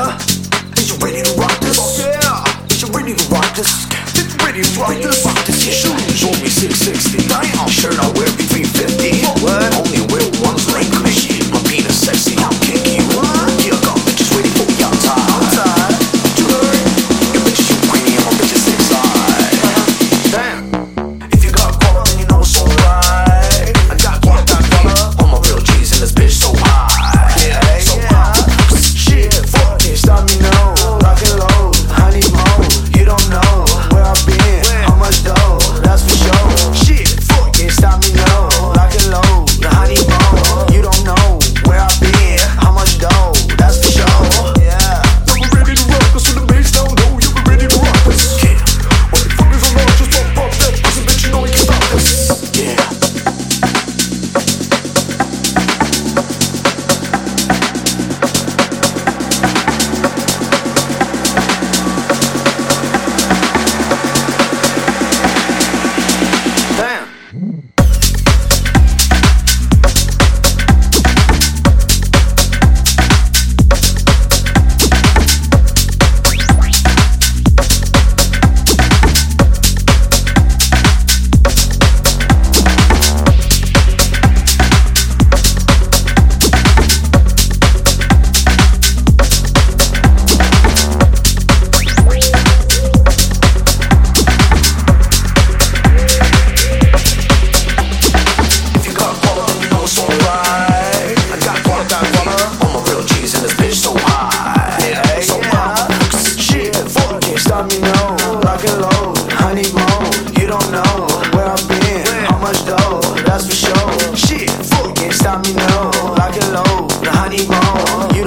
Yeah. Is you ready to rock this? Yeah. Is you ready to rock this? Ready to rock this? Rock this? You should show me 660. Damn. though, that's for sure. Shit, fuck, can't stop me, now. Rock and roll, the honeymoon.